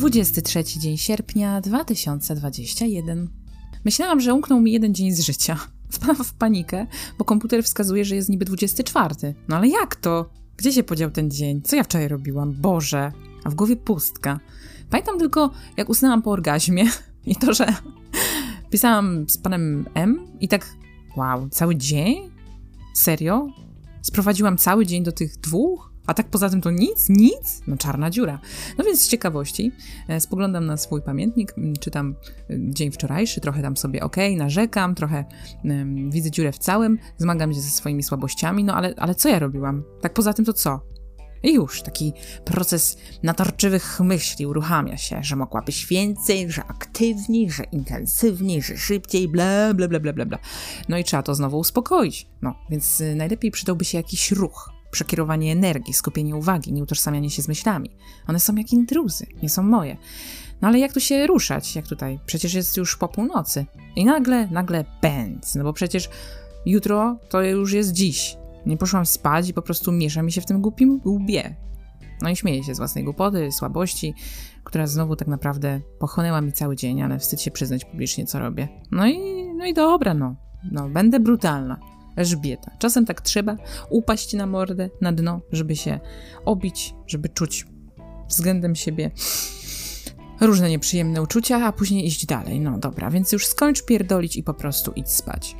23 dzień sierpnia 2021. Myślałam, że umknął mi jeden dzień z życia. Wpadłam w panikę, bo komputer wskazuje, że jest niby 24. No ale jak to? Gdzie się podział ten dzień? Co ja wczoraj robiłam? Boże! A w głowie pustka. Pamiętam tylko, jak usnęłam po orgazmie i to, że pisałam z panem M i tak, wow, cały dzień? Serio? Sprowadziłam cały dzień do tych dwóch? A tak poza tym to nic? Nic? No czarna dziura. No więc z ciekawości e, spoglądam na swój pamiętnik, czytam e, dzień wczorajszy, trochę tam sobie ok, narzekam, trochę um, widzę dziurę w całym, zmagam się ze swoimi słabościami, no ale, ale co ja robiłam? Tak poza tym to co? I już taki proces natarczywych myśli uruchamia się, że mogłabyś więcej, że aktywniej, że intensywniej, że szybciej, bla, bla, bla, bla, bla. No i trzeba to znowu uspokoić. No, więc y, najlepiej przydałby się jakiś ruch, przekierowanie energii, skupienie uwagi, nieutożsamianie się z myślami. One są jak intruzy, nie są moje. No ale jak tu się ruszać, jak tutaj? Przecież jest już po północy. I nagle, nagle pędz, no bo przecież jutro to już jest dziś. Nie poszłam spać i po prostu miesza mi się w tym głupim łbie. No i śmieję się z własnej głupoty, słabości, która znowu tak naprawdę pochłonęła mi cały dzień, ale wstyd się przyznać publicznie, co robię. No i, no i dobra, no. No, będę brutalna. Elżbieta. Czasem tak trzeba upaść na mordę, na dno, żeby się obić, żeby czuć względem siebie różne nieprzyjemne uczucia, a później iść dalej. No dobra, więc już skończ pierdolić i po prostu idź spać.